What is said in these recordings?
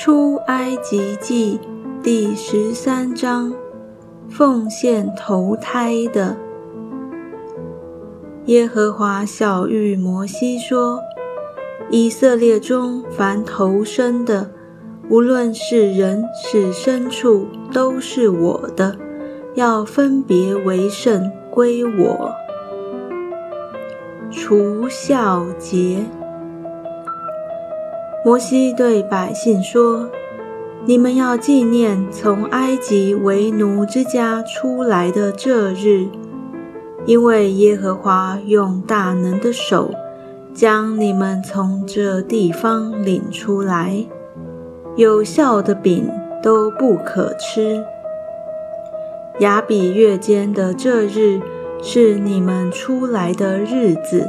出埃及记第十三章，奉献投胎的耶和华小谕摩西说：“以色列中凡投生的，无论是人是牲畜，都是我的，要分别为圣，归我。”除孝节。摩西对百姓说：“你们要纪念从埃及为奴之家出来的这日，因为耶和华用大能的手将你们从这地方领出来。有效的饼都不可吃。亚比月间的这日是你们出来的日子。”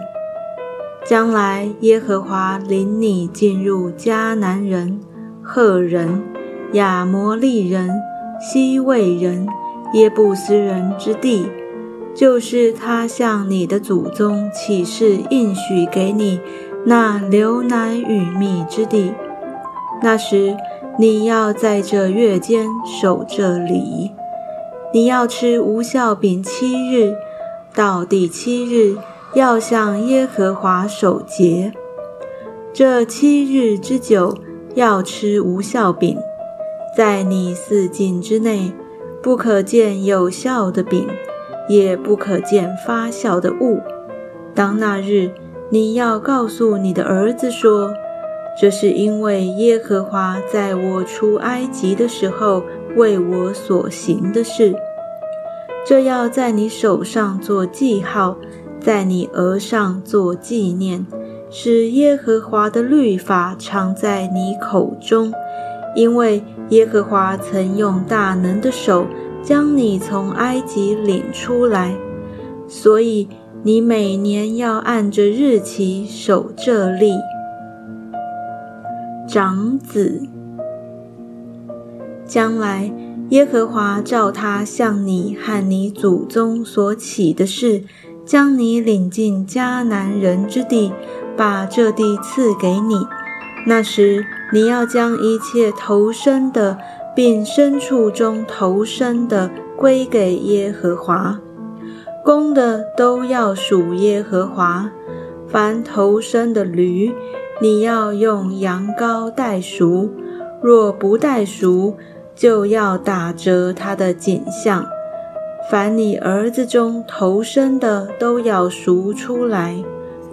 将来耶和华领你进入迦南人、赫人、亚摩利人、西魏人、耶布斯人之地，就是他向你的祖宗起誓应许给你那流奶与蜜之地。那时你要在这月间守这礼，你要吃无酵饼七日，到第七日。要向耶和华守节，这七日之久要吃无效饼，在你四境之内不可见有效的饼，也不可见发酵的物。当那日，你要告诉你的儿子说：“这是因为耶和华在我出埃及的时候为我所行的事。”这要在你手上做记号。在你额上做纪念，使耶和华的律法常在你口中，因为耶和华曾用大能的手将你从埃及领出来，所以你每年要按着日期守这例。长子，将来耶和华照他向你和你祖宗所起的事。将你领进迦南人之地，把这地赐给你。那时，你要将一切投生的，并牲畜中投生的归给耶和华。公的都要属耶和华。凡投生的驴，你要用羊羔代赎；若不代赎，就要打折它的景象。凡你儿子中投生的，都要赎出来。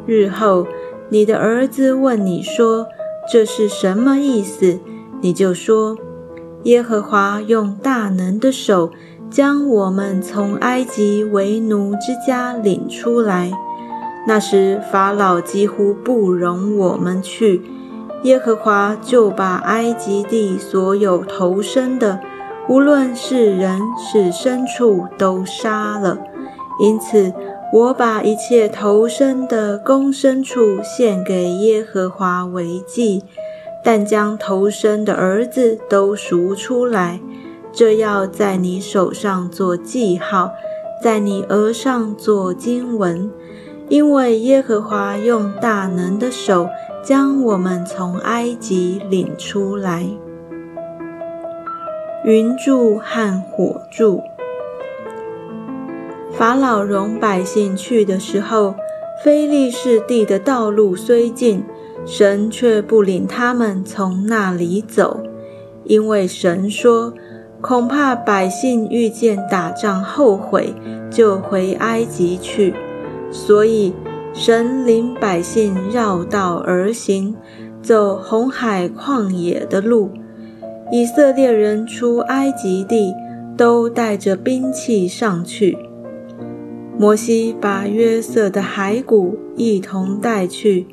日后你的儿子问你说：“这是什么意思？”你就说：“耶和华用大能的手将我们从埃及为奴之家领出来。那时法老几乎不容我们去，耶和华就把埃及地所有投生的。”无论是人是牲畜，都杀了。因此，我把一切投生的公牲畜献给耶和华为祭，但将投生的儿子都赎出来。这要在你手上做记号，在你额上做经文，因为耶和华用大能的手将我们从埃及领出来。云柱和火柱。法老容百姓去的时候，非利士地的道路虽近，神却不领他们从那里走，因为神说，恐怕百姓遇见打仗后悔，就回埃及去，所以神领百姓绕道而行，走红海旷野的路。以色列人出埃及地，都带着兵器上去。摩西把约瑟的骸骨一同带去，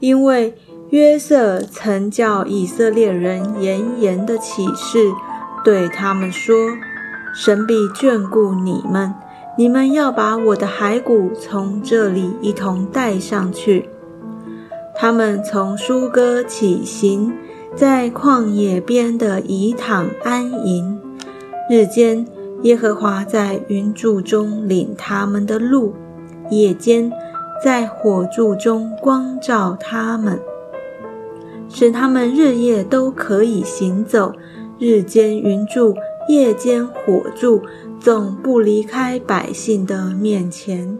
因为约瑟曾叫以色列人严严的起誓，对他们说：“神必眷顾你们，你们要把我的骸骨从这里一同带上去。”他们从舒歌起行。在旷野边的以躺安营，日间耶和华在云柱中领他们的路，夜间在火柱中光照他们。使他们日夜都可以行走，日间云柱，夜间火柱，总不离开百姓的面前。